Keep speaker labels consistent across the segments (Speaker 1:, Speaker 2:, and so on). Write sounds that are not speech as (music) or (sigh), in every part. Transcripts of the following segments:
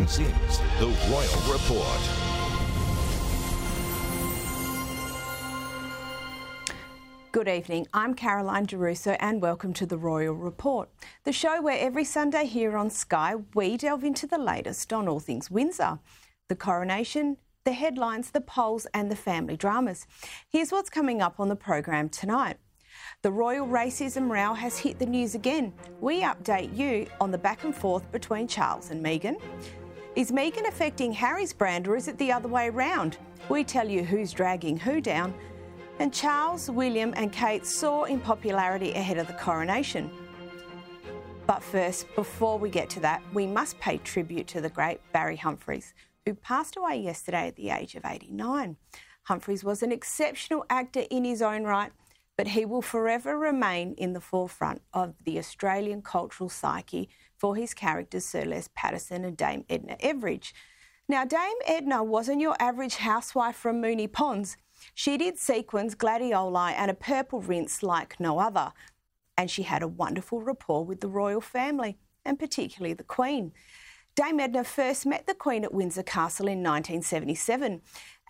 Speaker 1: This is the Royal Report.
Speaker 2: Good evening. I'm Caroline Di Russo and welcome to the Royal Report, the show where every Sunday here on Sky we delve into the latest on all things Windsor, the coronation, the headlines, the polls, and the family dramas. Here's what's coming up on the program tonight. The royal racism row has hit the news again. We update you on the back and forth between Charles and Meghan. Is Meghan affecting Harry's brand or is it the other way around? We tell you who's dragging who down. And Charles, William, and Kate soar in popularity ahead of the coronation. But first, before we get to that, we must pay tribute to the great Barry Humphries, who passed away yesterday at the age of 89. Humphries was an exceptional actor in his own right, but he will forever remain in the forefront of the Australian cultural psyche for his characters Sir Les Patterson and Dame Edna Everage. Now, Dame Edna wasn't your average housewife from Moonee Ponds. She did sequins, gladioli, and a purple rinse like no other. And she had a wonderful rapport with the royal family, and particularly the Queen. Dame Edna first met the Queen at Windsor Castle in 1977,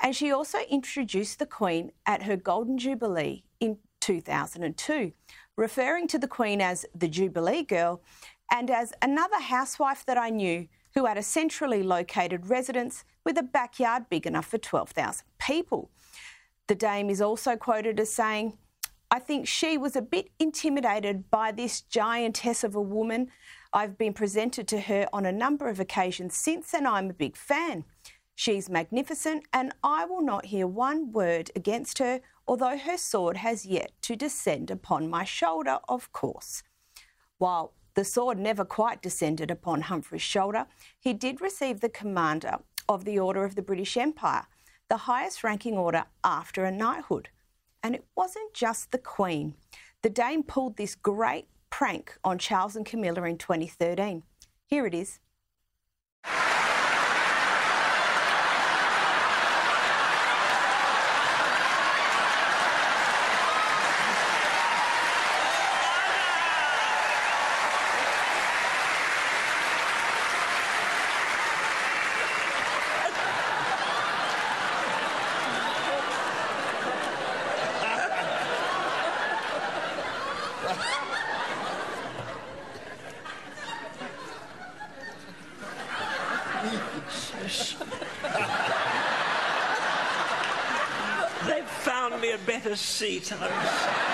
Speaker 2: and she also introduced the Queen at her Golden Jubilee in 2002, referring to the Queen as the Jubilee Girl and as another housewife that I knew who had a centrally located residence with a backyard big enough for 12,000 people. The Dame is also quoted as saying, I think she was a bit intimidated by this giantess of a woman. I've been presented to her on a number of occasions since, and I'm a big fan. She's magnificent, and I will not hear one word against her, although her sword has yet to descend upon my shoulder, of course. While the sword never quite descended upon Humphries' shoulder, he did receive the Commander of the Order of the British Empire, the highest ranking order after a knighthood. And it wasn't just the Queen. The Dame pulled this great prank on Charles and Camilla in 2013. Here it is.
Speaker 3: They've found me a better seat. (laughs)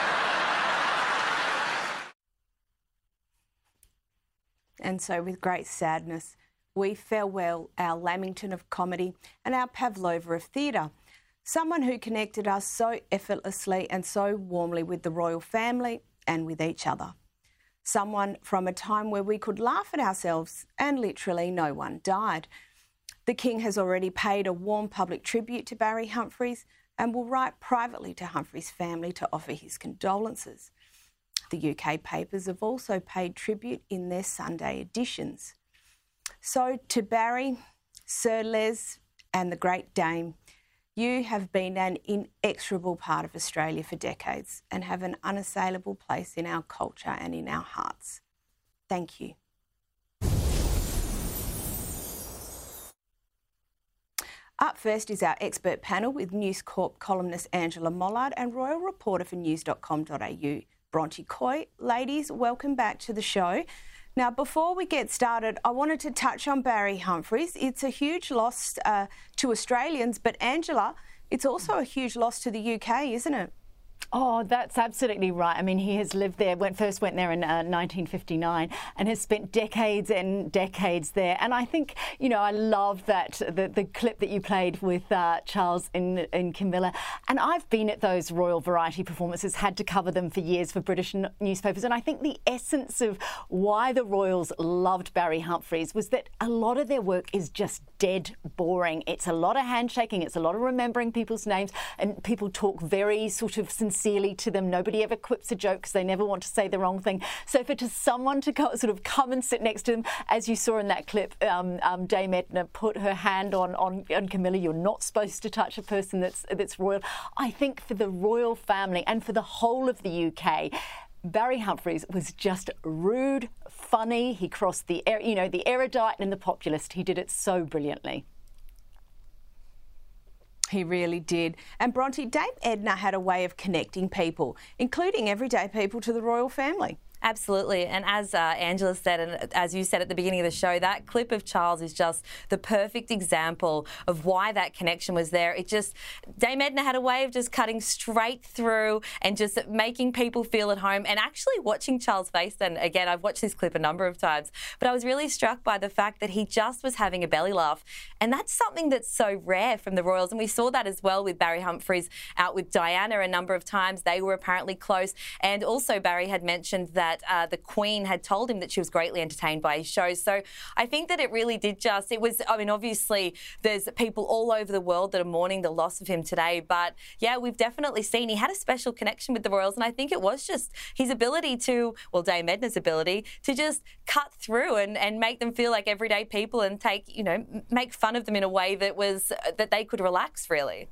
Speaker 2: And so, with great sadness, we farewell our Lamington of comedy and our Pavlova of theatre. Someone who connected us so effortlessly and so warmly with the royal family and with each other. Someone from a time where we could laugh at ourselves and literally no one died. The King has already paid a warm public tribute to Barry Humphries and will write privately to Humphries' family to offer his condolences. The UK papers have also paid tribute in their Sunday editions. So, to Barry, Sir Les, and the Great Dame, you have been an inexorable part of Australia for decades and have an unassailable place in our culture and in our hearts. Thank you. Up first is our expert panel with News Corp columnist Angela Mollard and royal reporter for news.com.au, Bronte Coy. Ladies, welcome back to the show. Now, before we get started, I wanted to touch on Barry Humphries. It's a huge loss uh, to Australians, but Angela, it's also a huge loss to the UK, isn't it?
Speaker 4: Oh, that's absolutely right. I mean, he has lived there, went, first went there in uh, 1959 and has spent decades and decades there. And I think, you know, I love that, the, the clip that you played with uh, Charles in, in Camilla. And I've been at those royal variety performances, had to cover them for years for British newspapers. And I think the essence of why the royals loved Barry Humphries was that a lot of their work is just dead boring. It's a lot of handshaking, it's a lot of remembering people's names, and people talk very sort of sincerely to them. Nobody ever quips a joke because they never want to say the wrong thing. So for to someone to co- sort of come and sit next to them, as you saw in that clip, um, um, Dame Edna put her hand on, on on Camilla. You're not supposed to touch a person that's that's royal. I think for the royal family and for the whole of the UK. Barry Humphries was just rude, funny, he crossed the, you know, the erudite and the populist. He did it so brilliantly.
Speaker 2: He really did. And Bronte, Dame Edna had a way of connecting people, including everyday people, to the royal family.
Speaker 5: Absolutely. And as uh, Angela said, and as you said at the beginning of the show, that clip of Charles is just the perfect example of why that connection was there. It just, Dame Edna had a way of just cutting straight through and just making people feel at home. And actually watching Charles' face, and again, I've watched this clip a number of times, but I was really struck by the fact that he just was having a belly laugh. And that's something that's so rare from the Royals. And we saw that as well with Barry Humphries out with Diana a number of times. They were apparently close. And also, Barry had mentioned that that uh, the Queen had told him that she was greatly entertained by his shows. So I think that it really did just, it was, I mean, obviously there's people all over the world that are mourning the loss of him today. But yeah, we've definitely seen he had a special connection with the Royals. And I think it was just his ability to, well, Dame Edna's ability to just cut through and, and make them feel like everyday people and take, you know, make fun of them in a way that was, that they could relax really.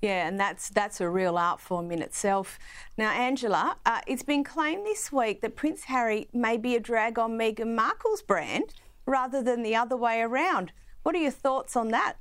Speaker 2: Yeah, and that's that's a real art form in itself. Now, Angela, uh, it's been claimed this week that Prince Harry may be a drag on Meghan Markle's brand rather than the other way around. What are your thoughts on that?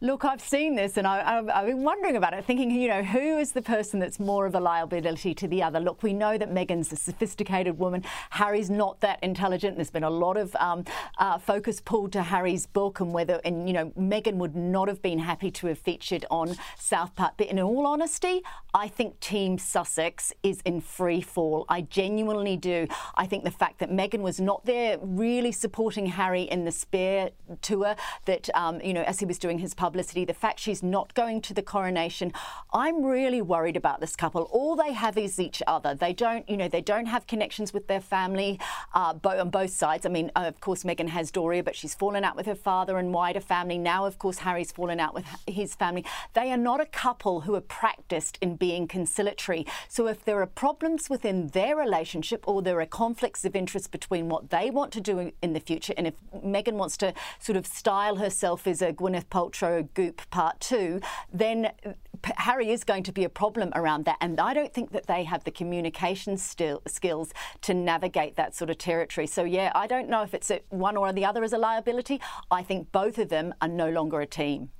Speaker 4: Look, I've seen this and I, have been wondering about it, thinking, you know, who is the person that's more of a liability to the other? Look, we know that Meghan's a sophisticated woman. Harry's not that intelligent. There's been a lot of um, uh, focus pulled to Harry's book and whether, and, you know, Meghan would not have been happy to have featured on South Park. But in all honesty, I think Team Sussex is in free fall. I genuinely do. I think the fact that Meghan was not there really supporting Harry in the Spare tour, that, um, you know, as he was doing his publicity, the fact she's not going to the coronation. I'm really worried about this couple. All they have is each other. They don't, you know, they don't have connections with their family uh, on both sides. I mean, uh, of course, Meghan has Doria, but she's fallen out with her father and wider family. Now, of course, Harry's fallen out with his family. They are not a couple who are practiced in being conciliatory. So if there are problems within their relationship or there are conflicts of interest between what they want to do in the future, and if Meghan wants to sort of style herself as a Gwyneth Paltrow Goop Part 2, then uh, Harry is going to be a problem around that. And I don't think that they have the communication still, skills to navigate that sort of territory. So, yeah, I don't know if it's one or the other as a liability. I think both of them are no longer a team.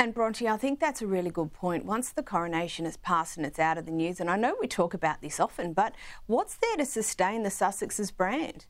Speaker 2: And Bronte, I think that's a really good point. Once the coronation is passed and it's out of the news, and I know we talk about this often, but what's there to sustain the Sussexes brand?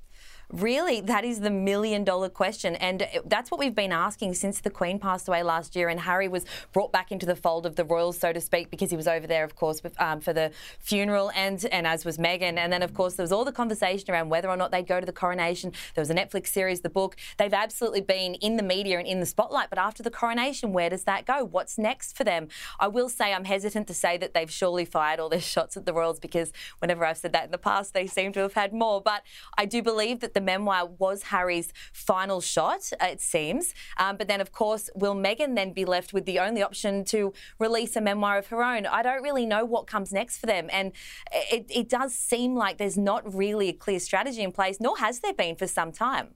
Speaker 5: Really, that is the million dollar question. And that's what we've been asking since the Queen passed away last year and Harry was brought back into the fold of the royals, so to speak, because he was over there, of course, um, for the funeral and, and as was Meghan. And then, of course, there was all the conversation around whether or not they'd go to the coronation. There was a Netflix series, the book. They've absolutely been in the media and in the spotlight. But after the coronation, where does that go? What's next for them? I will say I'm hesitant to say that they've surely fired all their shots at the royals because whenever I've said that in the past, they seem to have had more. But I do believe that the the memoir was Harry's final shot, it seems. Um, but then, of course, will Meghan then be left with the only option to release a memoir of her own? I don't really know what comes next for them. And it, it does seem like there's not really a clear strategy in place, nor has there been for some time.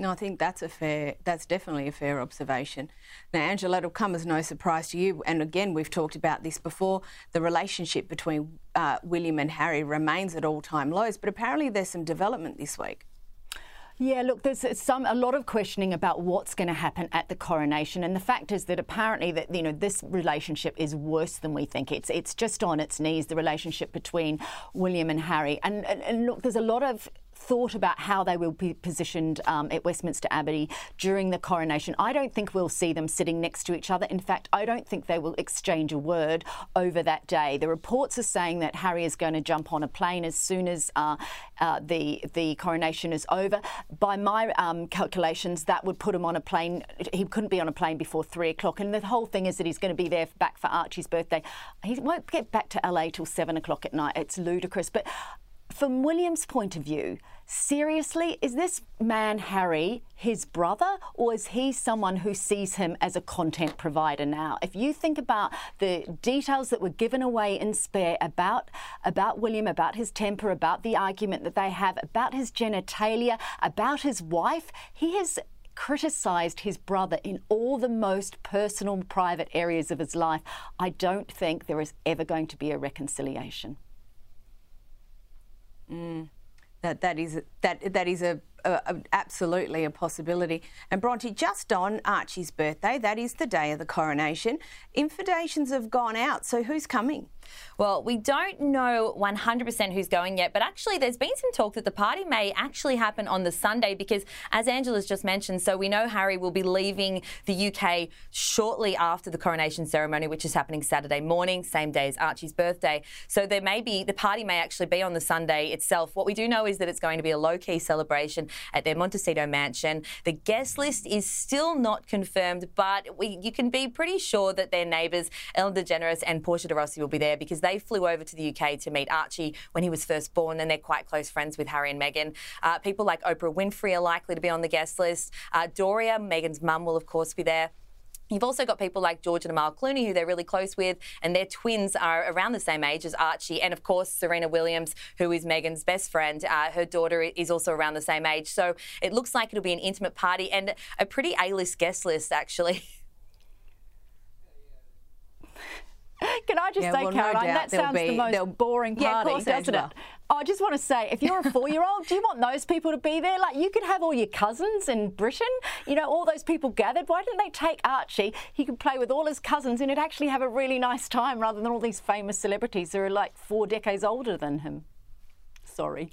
Speaker 2: No, I think that's a fair, that's definitely a fair observation. Now, Angela, it'll come as no surprise to you, and again, we've talked about this before. The relationship between uh, William and Harry remains at all-time lows, but apparently there's some development this week.
Speaker 4: Yeah, look, there's some a lot of questioning about what's going to happen at the coronation, and the fact is that apparently that you know this relationship is worse than we think. It's it's just on its knees. The relationship between William and Harry, and, and, and look, there's a lot of thought about how they will be positioned um, at Westminster Abbey during the coronation. I don't think we'll see them sitting next to each other. In fact, I don't think they will exchange a word over that day. The reports are saying that Harry is going to jump on a plane as soon as uh, uh, the the coronation is over. By my um, calculations, that would put him on a plane. He couldn't be on a plane before three o'clock. And the whole thing is that he's going to be there back for Archie's birthday. He won't get back to LA till seven o'clock at night. It's ludicrous. But from William's point of view, seriously, is this man Harry his brother, or is he someone who sees him as a content provider now? If you think about the details that were given away in Spare about about William, about his temper, about the argument that they have, about his genitalia, about his wife, he has criticised his brother in all the most personal, private areas of his life. I don't think there is ever going to be a reconciliation.
Speaker 2: Mm. That that is that that is a uh, absolutely a possibility. And Bronte, just on Archie's birthday, that is the day of the coronation. Invitations have gone out, so who's coming?
Speaker 5: Well, we don't know 100% who's going yet, but actually, there's been some talk that the party may actually happen on the Sunday because, as Angela's just mentioned, so we know Harry will be leaving the UK shortly after the coronation ceremony, which is happening Saturday morning, same day as Archie's birthday. So there may be, the party may actually be on the Sunday itself. What we do know is that it's going to be a low key celebration at their Montecito mansion. The guest list is still not confirmed, but we, you can be pretty sure that their neighbours, Ellen DeGeneres and Portia de Rossi, will be there because they flew over to the UK to meet Archie when he was first born, and they're quite close friends with Harry and Meghan. Uh, people like Oprah Winfrey are likely to be on the guest list. Uh, Doria, Meghan's mum, will of course be there. You've also got people like George and Amal Clooney, who they're really close with, and their twins are around the same age as Archie. And of course, Serena Williams, who is Meghan's best friend, uh, her daughter is also around the same age. So it looks like it'll be an intimate party and a pretty A list guest list, actually. (laughs)
Speaker 4: Can I just yeah, say, well, Caroline, no that sounds be, the most boring party, yeah, course, doesn't it? I just want to say, if you're a (laughs) four-year-old, do you want those people to be there? Like, you could have all your cousins in Britain, you know, all those people gathered. Why didn't they take Archie? He could play with all his cousins and he'd actually have a really nice time rather than all these famous celebrities who are like four decades older than him. Sorry.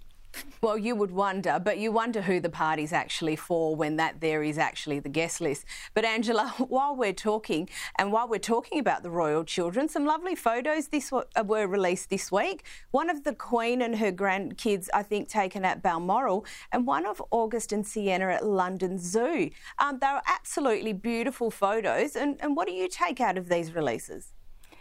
Speaker 2: Well, you would wonder, but you wonder who the party's actually for when that there is actually the guest list. But Angela, (laughs) while we're talking, and while we're talking about the royal children, some lovely photos this uh, were released this week. One of the Queen and her grandkids, I think, taken at Balmoral, and one of August and Sienna at London Zoo. Um, they are absolutely beautiful photos. And, and what do you take out of these releases?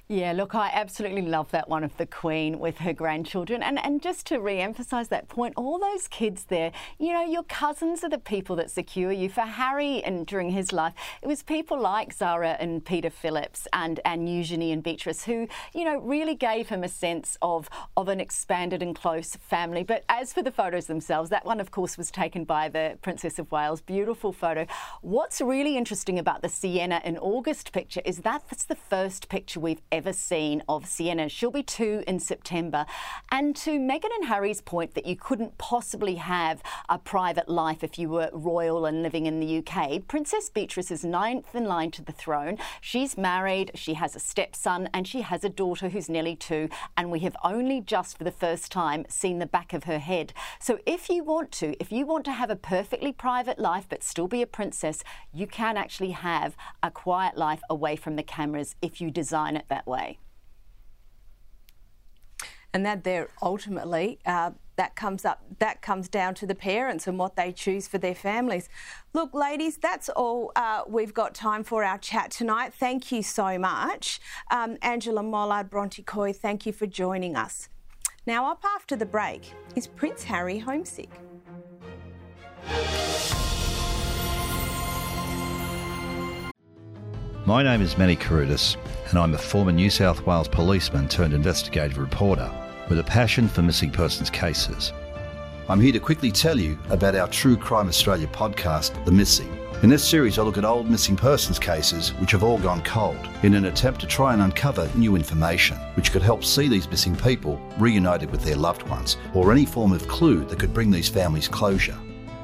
Speaker 4: Yeah, look, I absolutely love that one of the Queen with her grandchildren. And, and just to re emphasise that point, all those kids there, you know, your cousins are the people that secure you. For Harry and during his life, it was people like Zara and Peter Phillips and, and Eugenie and Beatrice who, you know, really gave him a sense of, of an expanded and close family. But as for the photos themselves, that one, of course, was taken by the Princess of Wales. Beautiful photo. What's really interesting about the Sienna in August picture is that that's the first picture we've ever seen of Sienna. She'll be two in September. And to Meghan and Harry's point that you couldn't possibly have a private life if you were royal and living in the UK, Princess Beatrice is ninth in line to the throne. She's married, she has a stepson, and she has a daughter who's nearly two. And we have only just for the first time seen the back of her head. So if you want to, if you want to have a perfectly private life but still be a princess, you can actually have a quiet life away from the cameras if you design it that way.
Speaker 2: And that there ultimately uh, that comes up that comes down to the parents and what they choose for their families. Look, ladies, that's all uh, we've got time for our chat tonight. Thank you so much, um, Angela Mollard, Bronte Coy. Thank you for joining us. Now, up after the break, is Prince Harry homesick?
Speaker 6: My name is Manny Carudis, and I'm a former New South Wales policeman turned investigative reporter with a passion for missing persons cases. I'm here to quickly tell you about our True Crime Australia podcast, The Missing. In this series, I look at old missing persons cases which have all gone cold in an attempt to try and uncover new information which could help see these missing people reunited with their loved ones or any form of clue that could bring these families closure.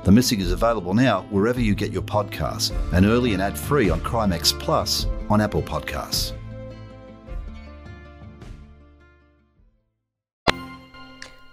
Speaker 6: The Missing is available now wherever you get your podcasts and early and ad free on Crimex Plus on Apple Podcasts.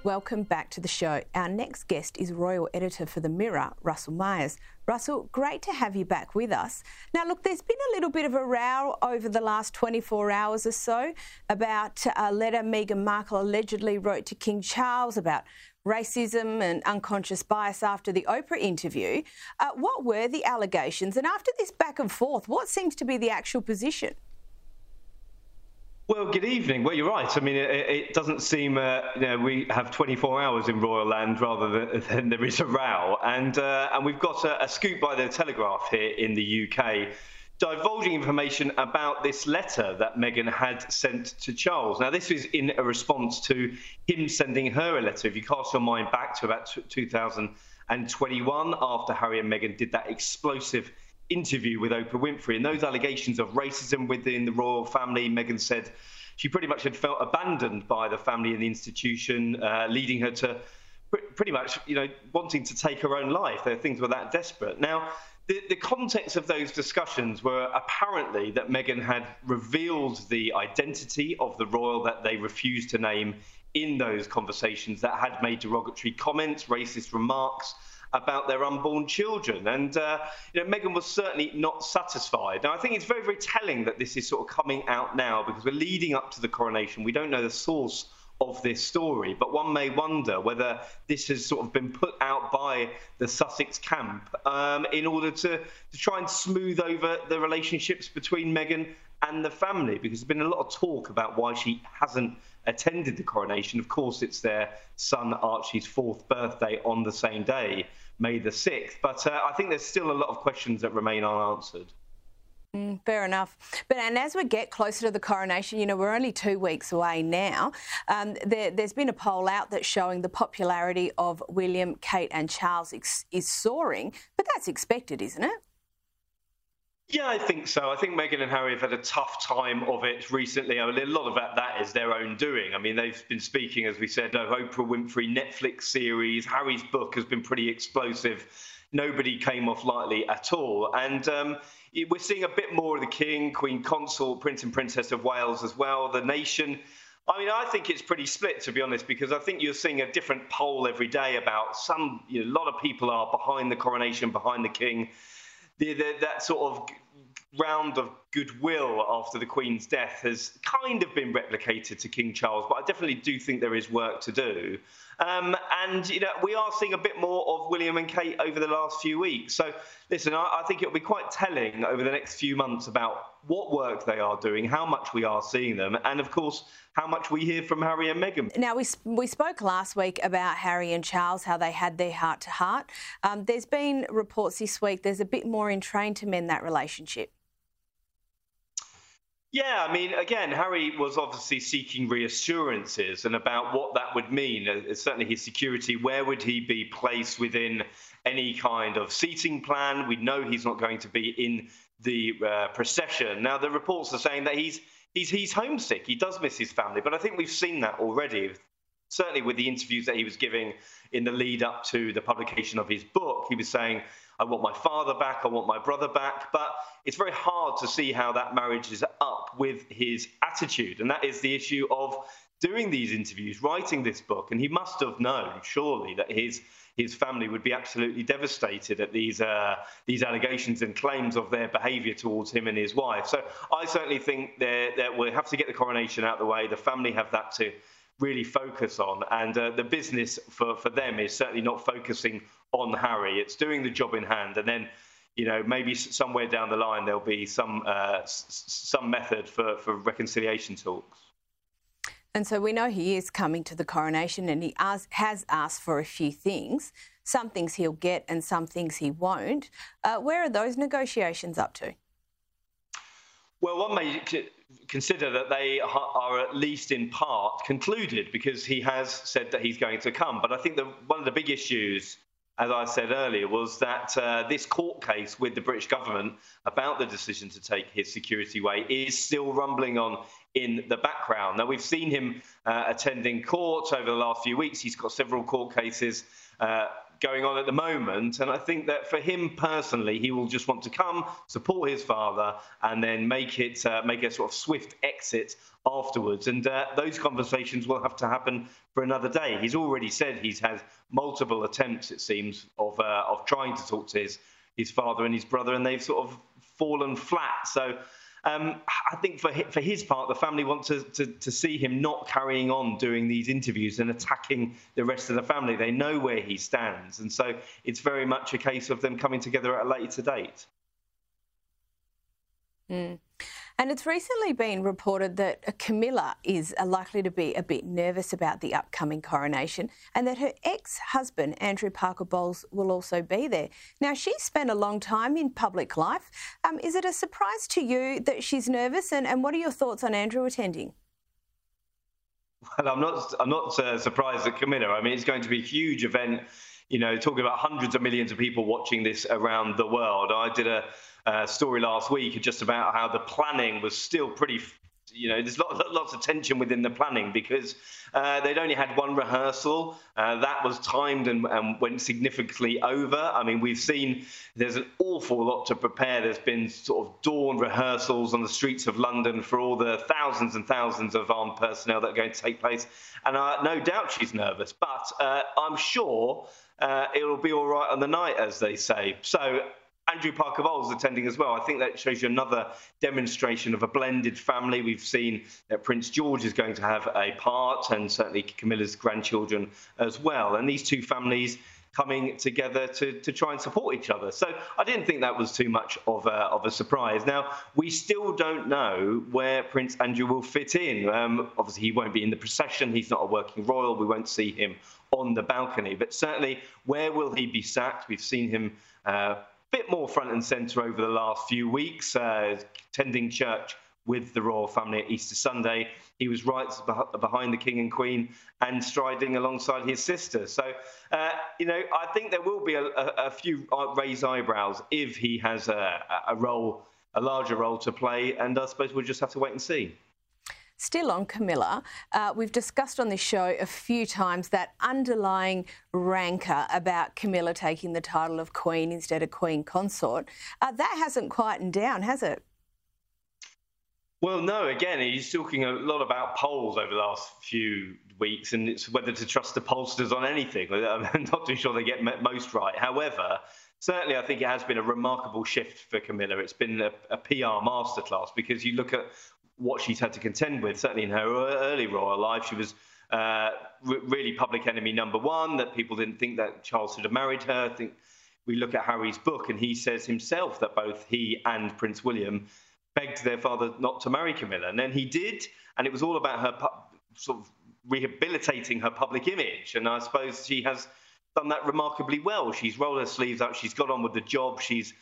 Speaker 2: Welcome back to the show. Our next guest is Royal Editor for The Mirror, Russell Myers. Russell, great to have you back with us. Now, look, there's been a little bit of a row over the last 24 hours or so about a letter Meghan Markle allegedly wrote to King Charles about racism and unconscious bias after the Oprah interview. Uh, what were the allegations? And after this back and forth, what seems to be the actual position?
Speaker 7: Well, good evening. Well, you're right. I mean, it, it doesn't seem uh, you know we have 24 hours in Royal Land rather than, (laughs) than there is a row, and uh, and we've got a, a, scoop by the Telegraph here in the UK, divulging information about this letter that Meghan had sent to Charles. Now, this is in a response to him sending her a letter. If you cast your mind back to about 2000 2021 after Harry and Meghan did that explosive interview with Oprah Winfrey. And those allegations of racism within the royal family, Meghan said she pretty much had felt abandoned by the family and the institution, uh, leading her to pretty much, you know, wanting to take her own life. Things were that desperate. Now, the, the context of those discussions were apparently that Meghan had revealed the identity of the royal that they refused to name in those conversations that had made derogatory comments, racist remarks about their unborn children. And uh, you know, Meghan was certainly not satisfied. Now, I think it's very, very telling that this is sort of coming out now because we're leading up to the coronation. We don't know the source of this story, but one may wonder whether this has sort of been put out by the Sussex camp um, in order to, to try and smooth over the relationships between Meghan and the family, because there's been a lot of talk about why she hasn't attended the coronation. Of course, it's their son Archie's fourth birthday on the same day, May the 6th. But uh, I think there's still a lot of questions that remain unanswered.
Speaker 2: Mm, fair enough. But and as we get closer to the coronation, you know, we're only two weeks away now. Um, there, has been a poll out that's showing the popularity of William, Kate, and Charles is, is soaring, but that's expected, isn't it?
Speaker 7: Yeah, I think so. I think Meghan and Harry have had a tough time of it recently. I mean, a lot of that, that is their own doing. I mean, they've been speaking, as we said, of Oprah Winfrey Netflix series. Harry's book has been pretty explosive. Nobody came off lightly at all. And um, we're seeing a bit more of the King, Queen Consort, Prince and Princess of Wales as well, the nation. I mean, I think it's pretty split, to be honest, because I think you're seeing a different poll every day about some, you know, a lot of people are behind the coronation, behind the King the, the, that sort of round of goodwill after the Queen's death has kind of been replicated to King Charles, but I definitely do think there is work to do. Um, and you know, we are seeing a bit more of William and Kate over the last few weeks. So, listen, I, I think it'll be quite telling over the next few months about what work they are doing, how much we are seeing them, and of course, how much we hear from Harry and Meghan.
Speaker 2: Now, we, we spoke last week about Harry and Charles, how they had their heart to heart. Um, there's been reports this week, there's a bit more in train to mend that relationship.
Speaker 7: Yeah, I mean, again, Harry was obviously seeking reassurances and about what that would mean. Uh, certainly his security, where would he be placed within any kind of seating plan? We know he's not going to be in the uh, procession. Now, the reports are saying that he's he's he's homesick. He does miss his family, but I think we've seen that already. Certainly, with the interviews that he was giving in the lead up to the publication of his book, he was saying, "I want my father back. I want my brother back." But it's very hard to see how that marriage is up with his attitude, and that is the issue of doing these interviews, writing this book, and he must have known, surely, that his his family would be absolutely devastated at these uh, these allegations and claims of their behaviour towards him and his wife. So I certainly think that we'll have to get the coronation out of the way. The family have that to really focus on, and uh, the business for for them is certainly not focusing on Harry. It's doing the job in hand, and then you know, maybe somewhere down the line there'll be some uh, some method for, for reconciliation talks.
Speaker 2: And so we know he is coming to the coronation and he has asked for a few things. Some things he'll get and some things he won't. Uh, where are those negotiations up to?
Speaker 7: Well, one may consider that they are at least in part concluded because he has said that he's going to come. But I think that one of the big issues, as I said earlier, was that uh, this court case with the British government about the decision to take his security away is still rumbling on in the background. Now, we've seen him uh, attending court over the last few weeks. He's got several court cases uh, going on at the moment. And I think that for him personally, he will just want to come, support his father, and then make it uh, make a sort of swift exit afterwards. And uh, those conversations will have to happen for another day. He's already said he's had multiple attempts, it seems, of uh, of trying to talk to his his father and his brother, and they've sort of fallen flat. So um, I think for his, for his part, the family want to, to, to, see him not carrying on doing these interviews and attacking the rest of the family. They know where he stands. And so it's very much a case of them coming together at a later date.
Speaker 2: Mm. And it's recently been reported that Camilla is likely to be a bit nervous about the upcoming coronation and that her ex husband, Andrew Parker Bowles, will also be there. Now, she's spent a long time in public life. Um, is it a surprise to you that she's nervous? And, and what are your thoughts on Andrew attending?
Speaker 7: Well, I'm not. I'm not uh, surprised at Camilla. I mean, it's going to be a huge event you know, talking about hundreds of millions of people watching this around the world. I did a, a story last week just about how the planning was still pretty you know, there's lots, of tension within the planning because uh, they'd only had one rehearsal. Uh, that was timed and, and, went significantly over. I mean, we've seen there's an awful lot to prepare. There's been sort of dawn rehearsals on the streets of London for all the thousands and thousands of armed personnel that are going to take place. And uh, no doubt she's nervous, but uh, I'm sure. Uh, it'll be all right on the night, as they say. So Andrew Parker Bowles attending as well. I think that shows you another demonstration of a blended family. We've seen that Prince George is going to have a part, and certainly Camilla's grandchildren as well. And these two families coming together to, to try and support each other. So I didn't think that was too much of a, of a surprise. Now, we still don't know where Prince Andrew will fit in. Um, obviously, he won't be in the procession. He's not a working royal. We won't see him on the balcony. But certainly, where will he be sat? We've seen him. Uh, bit more front and centre over the last few weeks, uh, attending church with the royal family at Easter Sunday. He was right behind the King and Queen and striding alongside his sister. So, uh, you know, I think there will be a, a, a few raised eyebrows if he has a, a role, a larger role to play. And I suppose we'll just have to wait and see.
Speaker 2: Still on Camilla, uh, we've discussed on this show a few times that underlying rancour about Camilla taking the title of Queen instead of Queen Consort. Uh, that hasn't quietened down, has it?
Speaker 7: Well, no. Again, he's talking a lot about polls over the last few weeks, and it's whether to trust the pollsters on anything. I'm (laughs) not too sure they get most right. However, certainly I think it has been a remarkable shift for Camilla. It's been a, a PR masterclass because you look at what she's had to contend with. Certainly in her early royal life, she was uh, really public enemy number one. That people didn't think that Charles should have married her. I think we look at Harry's book, and he says himself that both he and Prince William begged their father not to marry Camilla, and then he did, and it was all about her pu- sort of rehabilitating her public image. And I suppose she has done that remarkably well. She's rolled her sleeves up. She's got on with the job. She's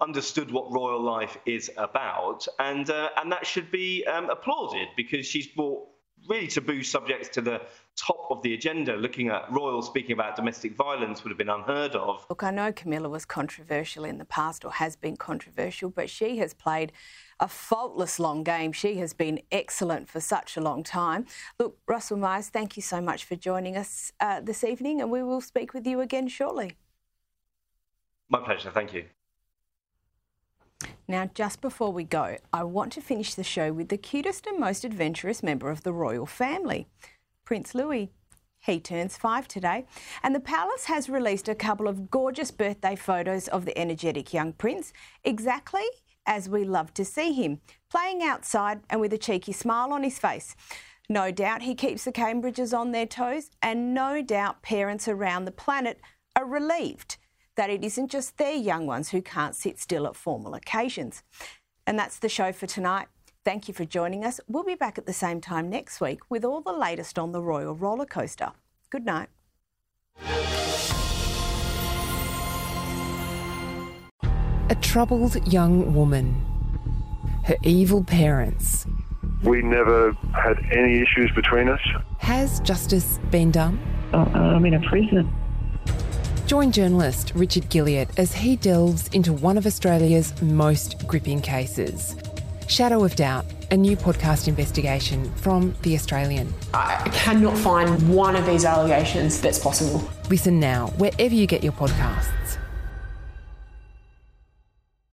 Speaker 7: understood what royal life is about, and uh, and that should be um, applauded because she's brought really taboo subjects to the top of the agenda. Looking at royals speaking about domestic violence would have been unheard of.
Speaker 2: Look, I know Camilla was controversial in the past or has been controversial, but she has played a faultless long game. She has been excellent for such a long time. Look, Russell Myers, thank you so much for joining us uh, this evening, and we will speak with you again shortly.
Speaker 7: My pleasure. Thank you.
Speaker 2: Now, just before we go, I want to finish the show with the cutest and most adventurous member of the royal family, Prince Louis. He turns five today, and the palace has released a couple of gorgeous birthday photos of the energetic young prince, exactly as we love to see him, playing outside and with a cheeky smile on his face. No doubt he keeps the Cambridges on their toes, and no doubt parents around the planet are relieved that it isn't just their young ones who can't sit still at formal occasions. And that's the show for tonight. Thank you for joining us. We'll be back at the same time next week with all the latest on the Royal Roller Coaster. Good night.
Speaker 8: A troubled young woman. Her evil parents.
Speaker 9: We never had any issues between us.
Speaker 8: Has justice been done?
Speaker 10: Uh, I'm in a prison.
Speaker 8: Join journalist Richard Guilliatt as he delves into one of Australia's most gripping cases. Shadow of Doubt, a new podcast investigation from The Australian.
Speaker 11: I cannot find one of these allegations that's possible.
Speaker 8: Listen now, wherever you get your podcasts.